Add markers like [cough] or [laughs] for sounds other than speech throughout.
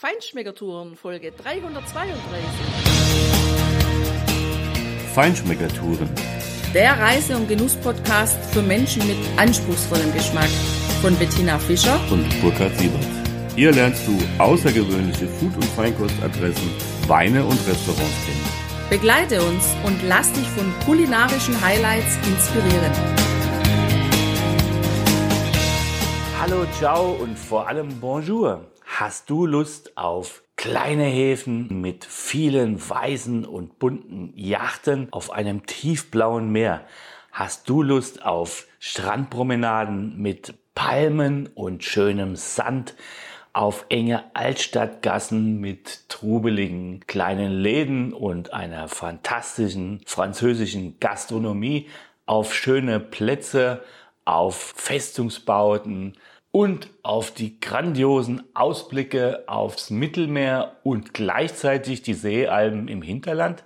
Feinschmeckertouren, Folge 332. Feinschmeckertouren. Der Reise- und Genuss-Podcast für Menschen mit anspruchsvollem Geschmack von Bettina Fischer und Burkhard Siebert. Hier lernst du außergewöhnliche Food- und Feinkostadressen, Weine und Restaurants kennen. Begleite uns und lass dich von kulinarischen Highlights inspirieren. Hallo, ciao und vor allem bonjour. Hast du Lust auf kleine Häfen mit vielen weißen und bunten Yachten auf einem tiefblauen Meer? Hast du Lust auf Strandpromenaden mit Palmen und schönem Sand? Auf enge Altstadtgassen mit trubeligen kleinen Läden und einer fantastischen französischen Gastronomie? Auf schöne Plätze, auf Festungsbauten, und auf die grandiosen Ausblicke aufs Mittelmeer und gleichzeitig die Seealben im Hinterland?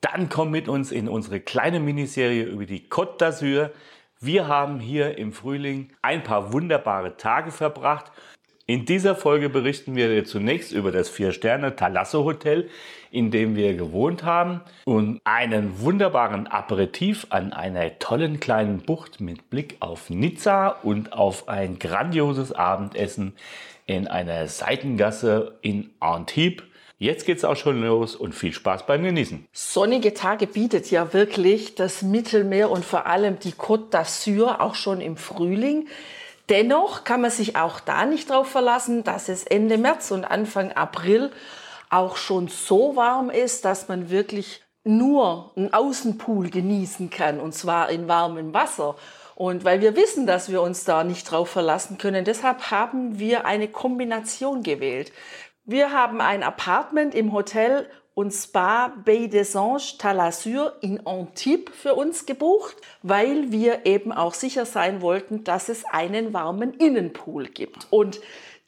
Dann komm mit uns in unsere kleine Miniserie über die Côte d'Azur. Wir haben hier im Frühling ein paar wunderbare Tage verbracht in dieser Folge berichten wir zunächst über das Vier-Sterne-Talasso-Hotel, in dem wir gewohnt haben und einen wunderbaren Aperitif an einer tollen kleinen Bucht mit Blick auf Nizza und auf ein grandioses Abendessen in einer Seitengasse in Antibes. Jetzt geht's auch schon los und viel Spaß beim Genießen. Sonnige Tage bietet ja wirklich das Mittelmeer und vor allem die Côte d'Azur auch schon im Frühling. Dennoch kann man sich auch da nicht darauf verlassen, dass es Ende März und Anfang April auch schon so warm ist, dass man wirklich nur einen Außenpool genießen kann und zwar in warmem Wasser. Und weil wir wissen, dass wir uns da nicht drauf verlassen können, deshalb haben wir eine Kombination gewählt. Wir haben ein Apartment im Hotel und Spa Bay des Anges Talassur in Antibes für uns gebucht, weil wir eben auch sicher sein wollten, dass es einen warmen Innenpool gibt. Und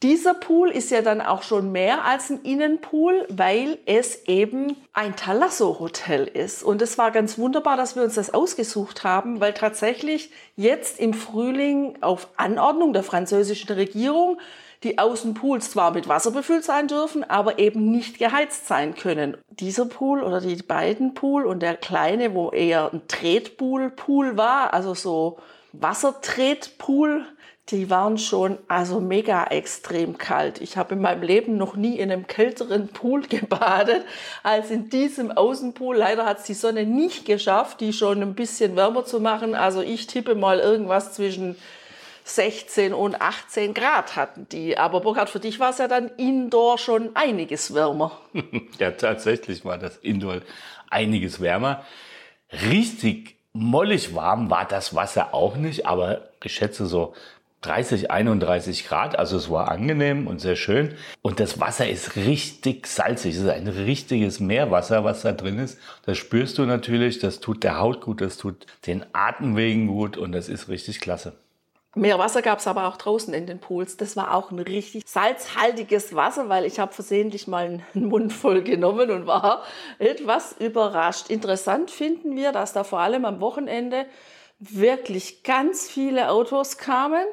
dieser Pool ist ja dann auch schon mehr als ein Innenpool, weil es eben ein Thalasso-Hotel ist. Und es war ganz wunderbar, dass wir uns das ausgesucht haben, weil tatsächlich jetzt im Frühling auf Anordnung der französischen Regierung die Außenpools zwar mit Wasser befüllt sein dürfen, aber eben nicht geheizt sein können. Dieser Pool oder die beiden Pool und der kleine, wo eher ein Tretpool Pool war, also so Wassertretpool, die waren schon also mega extrem kalt. Ich habe in meinem Leben noch nie in einem kälteren Pool [laughs] gebadet als in diesem Außenpool. Leider hat es die Sonne nicht geschafft, die schon ein bisschen wärmer zu machen. Also ich tippe mal irgendwas zwischen 16 und 18 Grad hatten die. Aber Burkhard, für dich war es ja dann indoor schon einiges wärmer. [laughs] ja, tatsächlich war das indoor einiges wärmer. Richtig mollig warm war das Wasser auch nicht, aber ich schätze so 30, 31 Grad, also es war angenehm und sehr schön. Und das Wasser ist richtig salzig. Es ist ein richtiges Meerwasser, was da drin ist. Das spürst du natürlich, das tut der Haut gut, das tut den Atemwegen gut und das ist richtig klasse. Mehr Wasser gab es aber auch draußen in den Pools. Das war auch ein richtig salzhaltiges Wasser, weil ich habe versehentlich mal einen Mund voll genommen und war etwas überrascht. Interessant finden wir, dass da vor allem am Wochenende wirklich ganz viele Autos kamen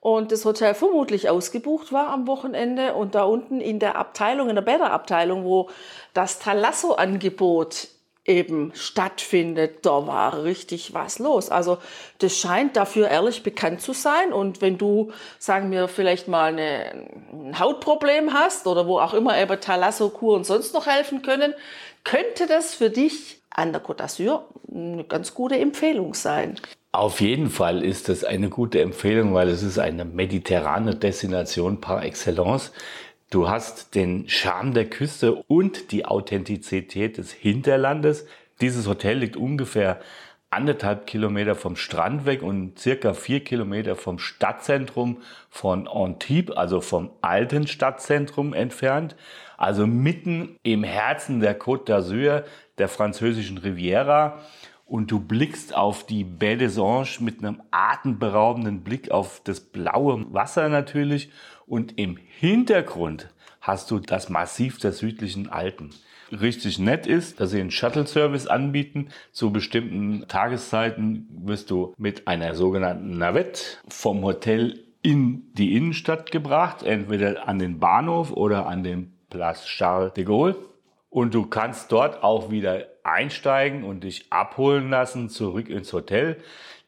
und das Hotel vermutlich ausgebucht war am Wochenende und da unten in der Abteilung, in der Bäderabteilung, wo das Talasso-Angebot eben stattfindet, da war richtig was los. Also das scheint dafür ehrlich bekannt zu sein. Und wenn du, sagen wir, vielleicht mal eine, ein Hautproblem hast oder wo auch immer eben Thalasso-Kuren sonst noch helfen können, könnte das für dich an der Côte d'Azur eine ganz gute Empfehlung sein. Auf jeden Fall ist das eine gute Empfehlung, weil es ist eine mediterrane Destination par excellence. Du hast den Charme der Küste und die Authentizität des Hinterlandes. Dieses Hotel liegt ungefähr anderthalb Kilometer vom Strand weg und circa vier Kilometer vom Stadtzentrum von Antibes, also vom alten Stadtzentrum entfernt. Also mitten im Herzen der Côte d'Azur, der französischen Riviera. Und du blickst auf die Baie des Anges mit einem atemberaubenden Blick auf das blaue Wasser natürlich und im Hintergrund hast du das Massiv der südlichen Alpen. Richtig nett ist, dass sie einen Shuttle-Service anbieten. Zu bestimmten Tageszeiten wirst du mit einer sogenannten Navette vom Hotel in die Innenstadt gebracht, entweder an den Bahnhof oder an den Place Charles de Gaulle. Und du kannst dort auch wieder einsteigen und dich abholen lassen, zurück ins Hotel.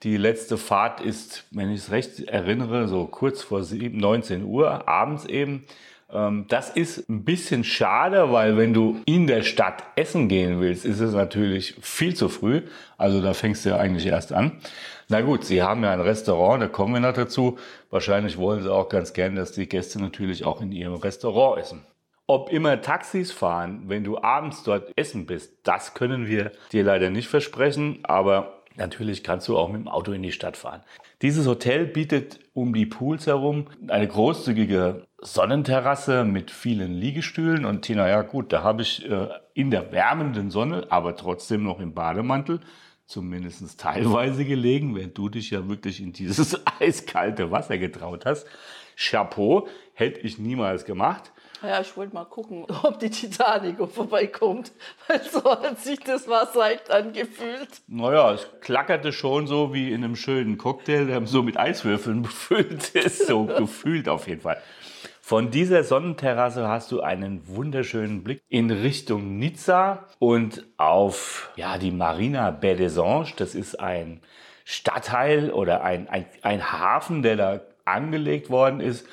Die letzte Fahrt ist, wenn ich es recht erinnere, so kurz vor 19 Uhr abends eben. Ähm, das ist ein bisschen schade, weil wenn du in der Stadt essen gehen willst, ist es natürlich viel zu früh. Also da fängst du ja eigentlich erst an. Na gut, sie haben ja ein Restaurant, da kommen wir noch dazu. Wahrscheinlich wollen sie auch ganz gern, dass die Gäste natürlich auch in ihrem Restaurant essen. Ob immer Taxis fahren, wenn du abends dort essen bist, das können wir dir leider nicht versprechen, aber natürlich kannst du auch mit dem Auto in die Stadt fahren. Dieses Hotel bietet um die Pools herum eine großzügige Sonnenterrasse mit vielen Liegestühlen und Tina, ja gut, da habe ich äh, in der wärmenden Sonne, aber trotzdem noch im Bademantel, zumindest teilweise gelegen, während du dich ja wirklich in dieses [laughs] eiskalte Wasser getraut hast. Chapeau, hätte ich niemals gemacht. Ja, ich wollte mal gucken, ob die Titanic [laughs] vorbeikommt, weil so hat sich das Wasser angefühlt. Naja, es klackerte schon so wie in einem schönen Cocktail, der so mit Eiswürfeln [laughs] befüllt ist, so gefühlt auf jeden Fall. Von dieser Sonnenterrasse hast du einen wunderschönen Blick in Richtung Nizza und auf ja, die Marina Baie des Anges. Das ist ein Stadtteil oder ein, ein, ein Hafen, der da angelegt worden ist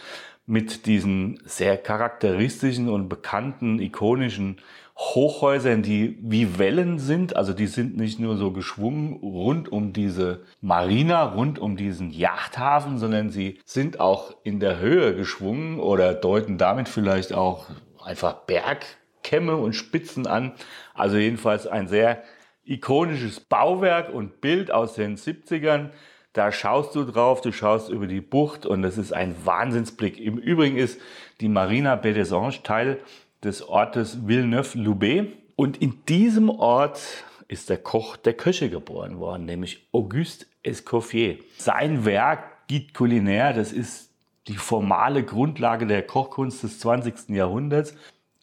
mit diesen sehr charakteristischen und bekannten, ikonischen Hochhäusern, die wie Wellen sind. Also die sind nicht nur so geschwungen rund um diese Marina, rund um diesen Yachthafen, sondern sie sind auch in der Höhe geschwungen oder deuten damit vielleicht auch einfach Bergkämme und Spitzen an. Also jedenfalls ein sehr ikonisches Bauwerk und Bild aus den 70ern da schaust du drauf, du schaust über die Bucht und das ist ein Wahnsinnsblick. Im Übrigen ist die Marina Baie des Anges Teil des Ortes Villeneuve-Loubet. Und in diesem Ort ist der Koch der Köche geboren worden, nämlich Auguste Escoffier. Sein Werk Guide Culinaire, das ist die formale Grundlage der Kochkunst des 20. Jahrhunderts.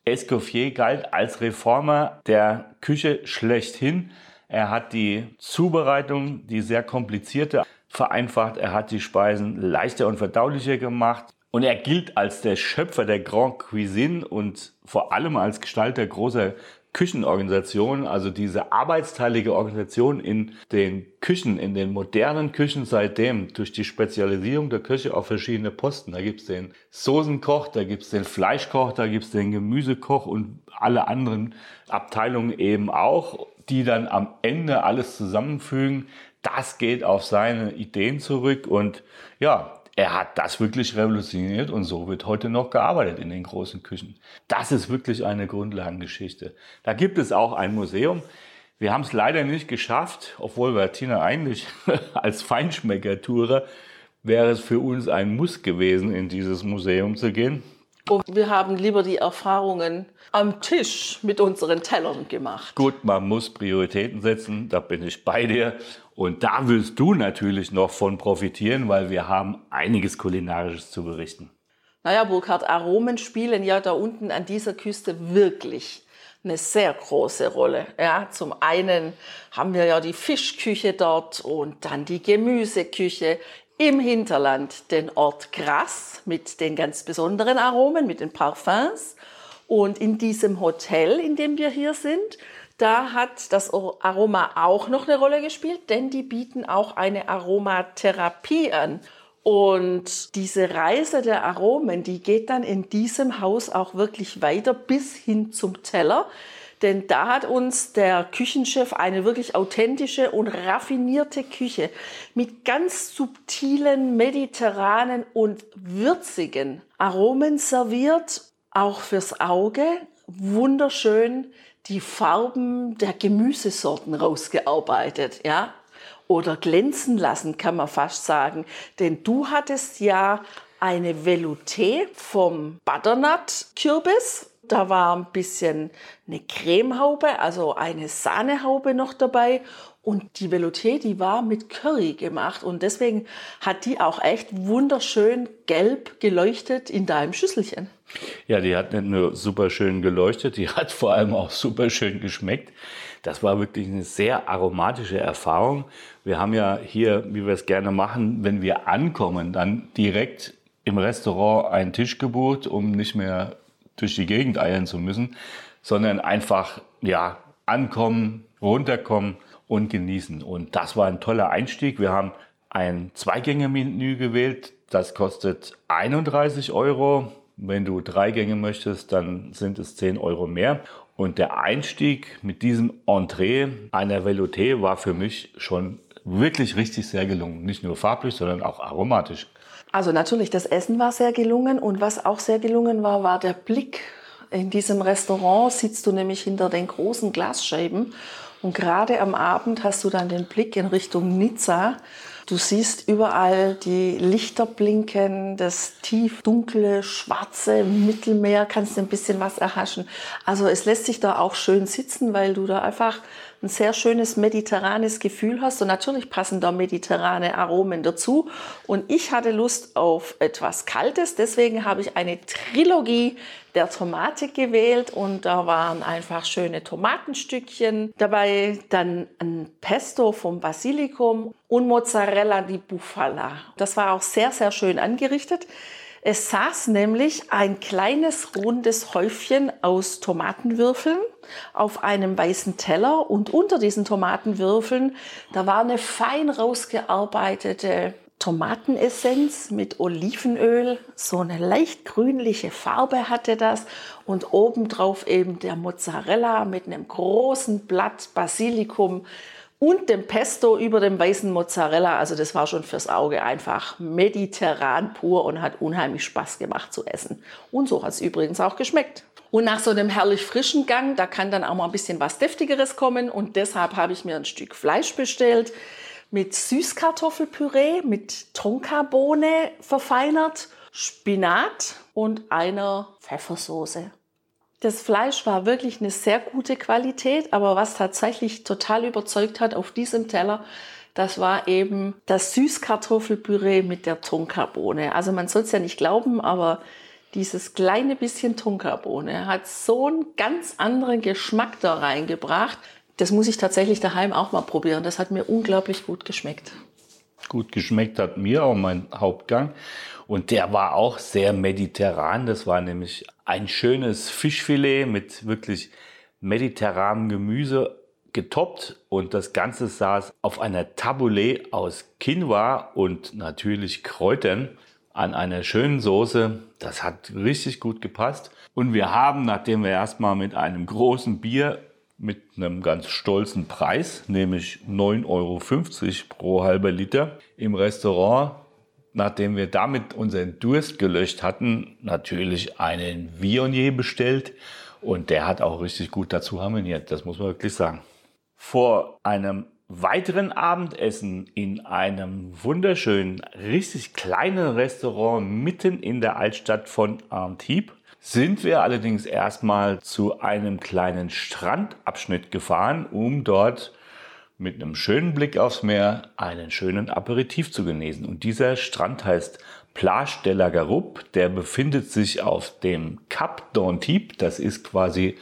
Escoffier galt als Reformer der Küche schlechthin. Er hat die Zubereitung, die sehr komplizierte, vereinfacht. Er hat die Speisen leichter und verdaulicher gemacht. Und er gilt als der Schöpfer der Grand Cuisine und vor allem als Gestalter großer Küchenorganisationen, also diese arbeitsteilige Organisation in den Küchen, in den modernen Küchen seitdem, durch die Spezialisierung der Köche auf verschiedene Posten. Da gibt's den Soßenkoch, da gibt's den Fleischkoch, da gibt's den Gemüsekoch und alle anderen Abteilungen eben auch, die dann am Ende alles zusammenfügen das geht auf seine Ideen zurück und ja, er hat das wirklich revolutioniert und so wird heute noch gearbeitet in den großen Küchen. Das ist wirklich eine Grundlagengeschichte. Da gibt es auch ein Museum. Wir haben es leider nicht geschafft, obwohl wir Tina eigentlich [laughs] als Feinschmecker-Tourer wäre es für uns ein Muss gewesen, in dieses Museum zu gehen. Und wir haben lieber die Erfahrungen am Tisch mit unseren Tellern gemacht. Gut, man muss Prioritäten setzen, da bin ich bei dir. Und da willst du natürlich noch von profitieren, weil wir haben einiges Kulinarisches zu berichten. Naja, Burkhard, Aromen spielen ja da unten an dieser Küste wirklich eine sehr große Rolle. Ja, zum einen haben wir ja die Fischküche dort und dann die Gemüseküche im Hinterland, den Ort Grasse mit den ganz besonderen Aromen, mit den Parfums. Und in diesem Hotel, in dem wir hier sind, da hat das Aroma auch noch eine Rolle gespielt, denn die bieten auch eine Aromatherapie an. Und diese Reise der Aromen, die geht dann in diesem Haus auch wirklich weiter bis hin zum Teller. Denn da hat uns der Küchenchef eine wirklich authentische und raffinierte Küche mit ganz subtilen, mediterranen und würzigen Aromen serviert, auch fürs Auge. Wunderschön die Farben der Gemüsesorten rausgearbeitet, ja? Oder glänzen lassen, kann man fast sagen. Denn du hattest ja eine Velouté vom Butternut-Kürbis Da war ein bisschen eine Cremehaube, also eine Sahnehaube noch dabei. Und die Velouté, die war mit Curry gemacht. Und deswegen hat die auch echt wunderschön gelb geleuchtet in deinem Schüsselchen. Ja, die hat nicht nur super schön geleuchtet, die hat vor allem auch super schön geschmeckt. Das war wirklich eine sehr aromatische Erfahrung. Wir haben ja hier, wie wir es gerne machen, wenn wir ankommen, dann direkt im Restaurant einen Tisch gebucht, um nicht mehr durch die Gegend eilen zu müssen, sondern einfach ja ankommen, runterkommen und genießen. Und das war ein toller Einstieg. Wir haben ein Zweigänge-Menü gewählt. Das kostet 31 Euro. Wenn du drei Gänge möchtest, dann sind es 10 Euro mehr. Und der Einstieg mit diesem Entree einer Velouté war für mich schon wirklich richtig sehr gelungen. Nicht nur farblich, sondern auch aromatisch. Also natürlich, das Essen war sehr gelungen und was auch sehr gelungen war, war der Blick. In diesem Restaurant sitzt du nämlich hinter den großen Glasscheiben und gerade am Abend hast du dann den Blick in Richtung Nizza. Du siehst überall die Lichter blinken, das tief dunkle, schwarze Mittelmeer, kannst ein bisschen was erhaschen. Also es lässt sich da auch schön sitzen, weil du da einfach ein sehr schönes mediterranes Gefühl hast. Und natürlich passen da mediterrane Aromen dazu. Und ich hatte Lust auf etwas Kaltes. Deswegen habe ich eine Trilogie der Tomate gewählt. Und da waren einfach schöne Tomatenstückchen dabei. Dann ein Pesto vom Basilikum und Mozzarella di Bufala. Das war auch sehr, sehr schön angerichtet. Es saß nämlich ein kleines rundes Häufchen aus Tomatenwürfeln auf einem weißen Teller und unter diesen Tomatenwürfeln, da war eine fein rausgearbeitete Tomatenessenz mit Olivenöl, so eine leicht grünliche Farbe hatte das. Und obendrauf eben der Mozzarella mit einem großen Blatt Basilikum und dem Pesto über dem weißen Mozzarella. Also das war schon fürs Auge einfach mediterran pur und hat unheimlich Spaß gemacht zu essen. Und so hat es übrigens auch geschmeckt. Und nach so einem herrlich frischen Gang, da kann dann auch mal ein bisschen was Deftigeres kommen. Und deshalb habe ich mir ein Stück Fleisch bestellt mit Süßkartoffelpüree, mit Tonkabohne verfeinert, Spinat und einer Pfeffersoße. Das Fleisch war wirklich eine sehr gute Qualität, aber was tatsächlich total überzeugt hat auf diesem Teller, das war eben das Süßkartoffelpüree mit der Tonkabohne. Also man soll es ja nicht glauben, aber dieses kleine bisschen Tonkabohne hat so einen ganz anderen Geschmack da reingebracht. Das muss ich tatsächlich daheim auch mal probieren. Das hat mir unglaublich gut geschmeckt. Gut geschmeckt hat mir auch mein Hauptgang. Und der war auch sehr mediterran. Das war nämlich ein schönes Fischfilet mit wirklich mediterranem Gemüse getoppt und das Ganze saß auf einer Tabouleh aus Quinoa und natürlich Kräutern an einer schönen Soße. Das hat richtig gut gepasst. Und wir haben, nachdem wir erstmal mit einem großen Bier mit einem ganz stolzen Preis, nämlich 9,50 Euro pro halber Liter im Restaurant nachdem wir damit unseren Durst gelöscht hatten, natürlich einen Vionier bestellt. Und der hat auch richtig gut dazu harmoniert, das muss man wirklich sagen. Vor einem weiteren Abendessen in einem wunderschönen, richtig kleinen Restaurant mitten in der Altstadt von Antibes sind wir allerdings erstmal zu einem kleinen Strandabschnitt gefahren, um dort mit einem schönen Blick aufs Meer einen schönen Aperitif zu genießen. Und dieser Strand heißt Plage de la Garoupe. Der befindet sich auf dem Cap d'Antibes. Das ist quasi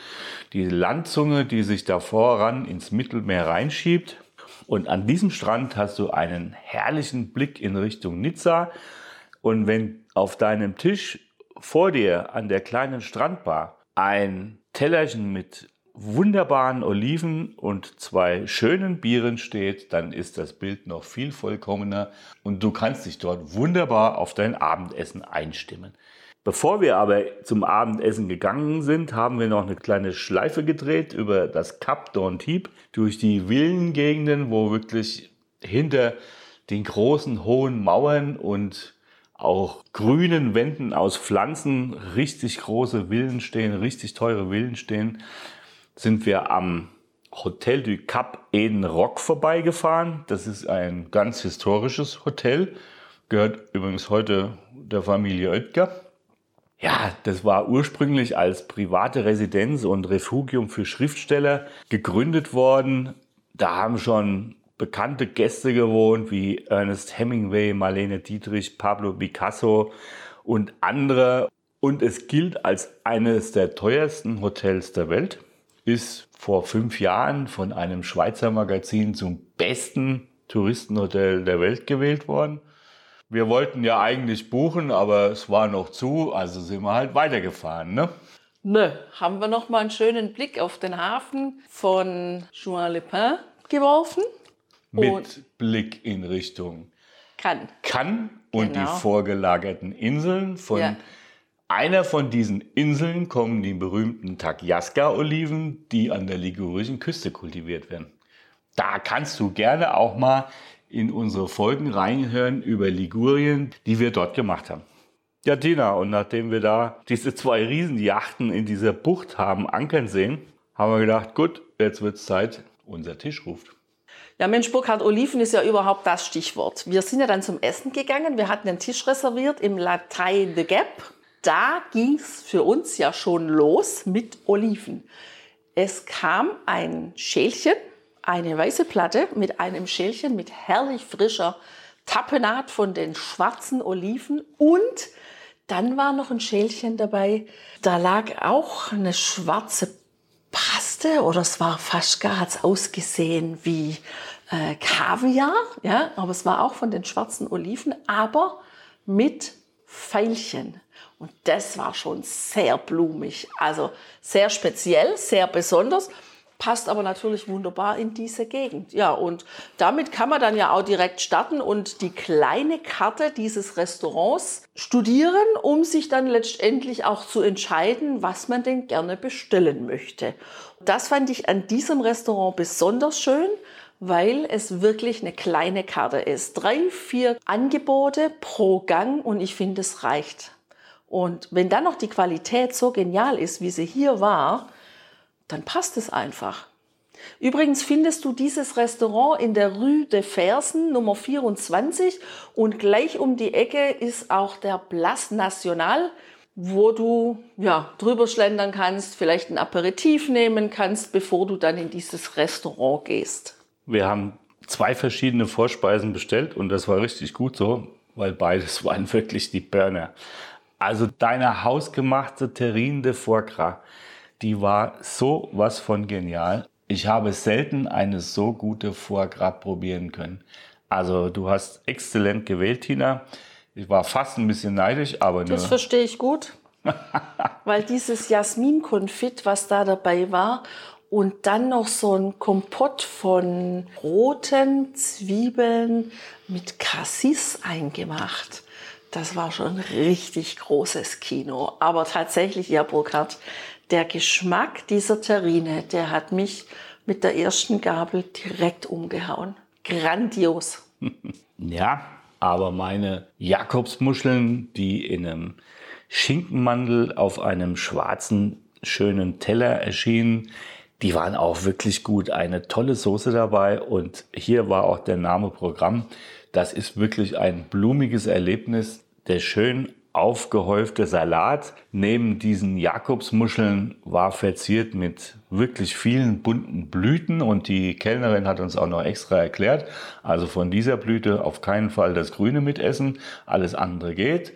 die Landzunge, die sich da voran ins Mittelmeer reinschiebt. Und an diesem Strand hast du einen herrlichen Blick in Richtung Nizza. Und wenn auf deinem Tisch vor dir an der kleinen Strandbar ein Tellerchen mit wunderbaren Oliven und zwei schönen Bieren steht, dann ist das Bild noch viel vollkommener und du kannst dich dort wunderbar auf dein Abendessen einstimmen. Bevor wir aber zum Abendessen gegangen sind, haben wir noch eine kleine Schleife gedreht über das Cap d'Antibes durch die Villengegenden, wo wirklich hinter den großen hohen Mauern und auch grünen Wänden aus Pflanzen richtig große Villen stehen, richtig teure Villen stehen sind wir am Hotel du Cap Eden Rock vorbeigefahren. Das ist ein ganz historisches Hotel, gehört übrigens heute der Familie Oetker. Ja, das war ursprünglich als private Residenz und Refugium für Schriftsteller gegründet worden. Da haben schon bekannte Gäste gewohnt wie Ernest Hemingway, Marlene Dietrich, Pablo Picasso und andere. Und es gilt als eines der teuersten Hotels der Welt. Ist vor fünf Jahren von einem Schweizer Magazin zum besten Touristenhotel der Welt gewählt worden. Wir wollten ja eigentlich buchen, aber es war noch zu, also sind wir halt weitergefahren. Ne? Nö, haben wir noch mal einen schönen Blick auf den Hafen von Juan-le-Pin geworfen. Mit Und- Blick in Richtung Kann. Cannes und Genau. die vorgelagerten Inseln. Von Ja. Einer von diesen Inseln kommen die berühmten Tagjaska-Oliven, die an der ligurischen Küste kultiviert werden. Da kannst du gerne auch mal in unsere Folgen reinhören über Ligurien, die wir dort gemacht haben. Ja, Tina, und nachdem wir da diese zwei Riesenjachten in dieser Bucht haben ankern sehen, haben wir gedacht, gut, jetzt wird es Zeit, unser Tisch ruft. Ja, Mensch, Burkhard, Oliven ist ja überhaupt das Stichwort. Wir sind ja dann zum Essen gegangen. Wir hatten einen Tisch reserviert im La Taille de Gap. Da ging es für uns ja schon los mit Oliven. Es kam ein Schälchen, eine weiße Platte mit einem Schälchen mit herrlich frischer Tapenat von den schwarzen Oliven und dann war noch ein Schälchen dabei. Da lag auch eine schwarze Paste oder es war gar, hat es ausgesehen wie äh, Kaviar, ja, aber es war auch von den schwarzen Oliven, aber mit Veilchen. Und das war schon sehr blumig, also sehr speziell, sehr besonders, passt aber natürlich wunderbar in diese Gegend. Ja, und damit kann man dann ja auch direkt starten und die kleine Karte dieses Restaurants studieren, um sich dann letztendlich auch zu entscheiden, was man denn gerne bestellen möchte. Das fand ich an diesem Restaurant besonders schön, weil es wirklich eine kleine Karte ist. Drei, vier Angebote pro Gang und ich finde, es reicht. Und wenn dann noch die Qualität so genial ist, wie sie hier war, dann passt es einfach. Übrigens findest du dieses Restaurant in der Rue de Fersen Nummer 24 und gleich um die Ecke ist auch der Place National, wo du ja, drüber schlendern kannst, vielleicht ein Aperitif nehmen kannst, bevor du dann in dieses Restaurant gehst. Wir haben zwei verschiedene Vorspeisen bestellt und das war richtig gut so, weil beides [laughs] waren wirklich die Burner. Also deine hausgemachte Terrine de Foie Gras, die war so was von genial. Ich habe selten eine so gute Foie Gras probieren können. Also du hast exzellent gewählt, Tina. Ich war fast ein bisschen neidisch, aber nur. Das verstehe ich gut. [laughs] Weil dieses Jasminkonfit, was da dabei war, und dann noch so ein Kompott von roten Zwiebeln mit Cassis eingemacht. Das war schon richtig großes Kino. Aber tatsächlich, ja, Burkhard, der Geschmack dieser Terrine, der hat mich mit der ersten Gabel direkt umgehauen. Grandios. [laughs] Ja, aber meine Jakobsmuscheln, die in einem Schinkenmandel auf einem schwarzen, schönen Teller erschienen, die waren auch wirklich gut. Eine tolle Soße dabei und hier war auch der Name Programm. Das ist wirklich ein blumiges Erlebnis. Der schön aufgehäufte Salat neben diesen Jakobsmuscheln war verziert mit wirklich vielen bunten Blüten und die Kellnerin hat uns auch noch extra erklärt, also von dieser Blüte auf keinen Fall das Grüne mitessen, alles andere geht.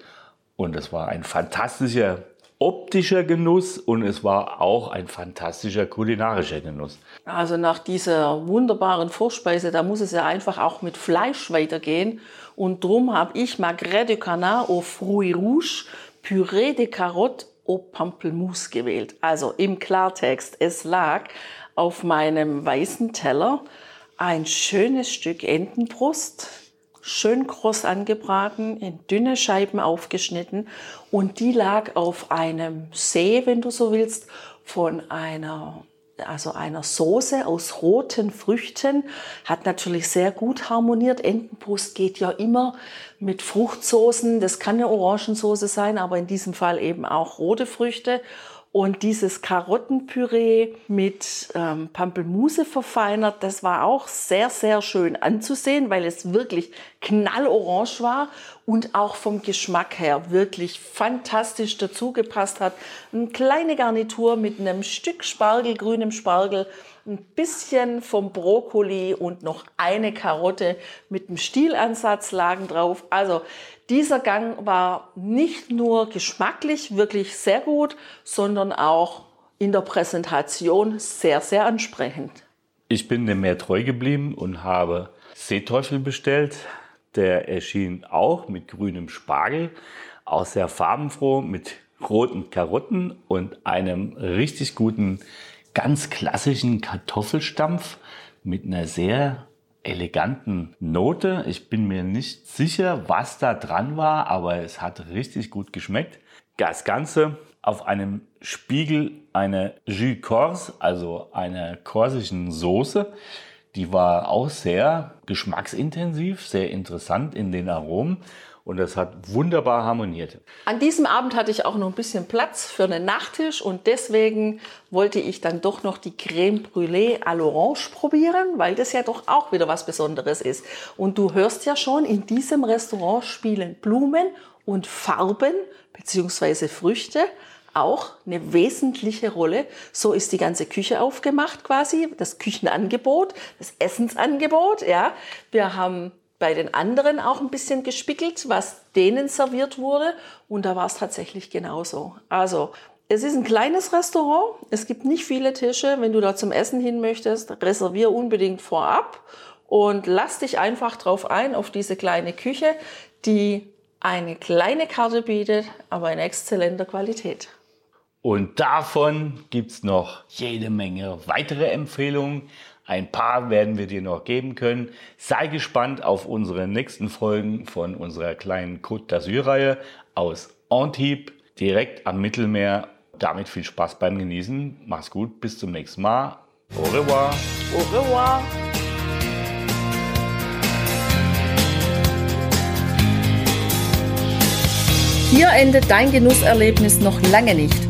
Und es war ein fantastischer optischer Genuss und es war auch ein fantastischer kulinarischer Genuss. Also nach dieser wunderbaren Vorspeise, da muss es ja einfach auch mit Fleisch weitergehen. Und drum habe ich Magret de Canard au Fruits Rouge, Purée de Carotte au Pamplemousse gewählt. Also im Klartext, es lag auf meinem weißen Teller ein schönes Stück Entenbrust, schön kross angebraten, in dünne Scheiben aufgeschnitten und die lag auf einem See, wenn du so willst, von einer also einer Soße aus roten Früchten, hat natürlich sehr gut harmoniert. Entenbrust geht ja immer mit Fruchtsoßen. Das kann eine Orangensoße sein, aber in diesem Fall eben auch rote Früchte. Und dieses Karottenpüree mit ähm, Pampelmuse verfeinert, das war auch sehr, sehr schön anzusehen, weil es wirklich knallorange war und auch vom Geschmack her wirklich fantastisch dazu gepasst hat. Eine kleine Garnitur mit einem Stück Spargel, grünem Spargel, ein bisschen vom Brokkoli und noch eine Karotte mit einem Stielansatz lagen drauf. Also dieser Gang war nicht nur geschmacklich wirklich sehr gut, sondern auch in der Präsentation sehr, sehr ansprechend. Ich bin dem mehr treu geblieben und habe Seeteufel bestellt. Der erschien auch mit grünem Spargel, auch sehr farbenfroh mit roten Karotten und einem richtig guten, ganz klassischen Kartoffelstampf mit einer sehr eleganten Note. Ich bin mir nicht sicher, was da dran war, aber es hat richtig gut geschmeckt. Das Ganze auf einem Spiegel eine Jus Corse, also einer korsischen Soße. Die war auch sehr geschmacksintensiv, sehr interessant in den Aromen und das hat wunderbar harmoniert. An diesem Abend hatte ich auch noch ein bisschen Platz für einen Nachtisch und deswegen wollte ich dann doch noch die Creme Brûlée à l'Orange probieren, weil das ja doch auch wieder was Besonderes ist. Und du hörst ja schon, in diesem Restaurant spielen Blumen und Farben bzw. Früchte auch eine wesentliche Rolle. So ist die ganze Küche aufgemacht quasi, das Küchenangebot, das Essensangebot. Ja, wir haben bei den anderen auch ein bisschen gespickelt, was denen serviert wurde. Und da war es tatsächlich genauso. Also, es ist ein kleines Restaurant. Es gibt nicht viele Tische. Wenn du da zum Essen hin möchtest, reservier unbedingt vorab und lass dich einfach drauf ein, auf diese kleine Küche, die eine kleine Karte bietet, aber in exzellenter Qualität. Und davon gibt es noch jede Menge weitere Empfehlungen. Ein paar werden wir dir noch geben können. Sei gespannt auf unsere nächsten Folgen von unserer kleinen Côte d'Azur-Reihe aus Antibes, direkt am Mittelmeer. Damit viel Spaß beim Genießen. Mach's gut, bis zum nächsten Mal. Au revoir. Au revoir. Hier endet dein Genusserlebnis noch lange nicht.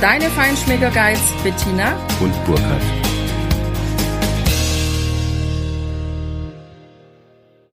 Deine Feinschmecker Guides Bettina und Burkhard.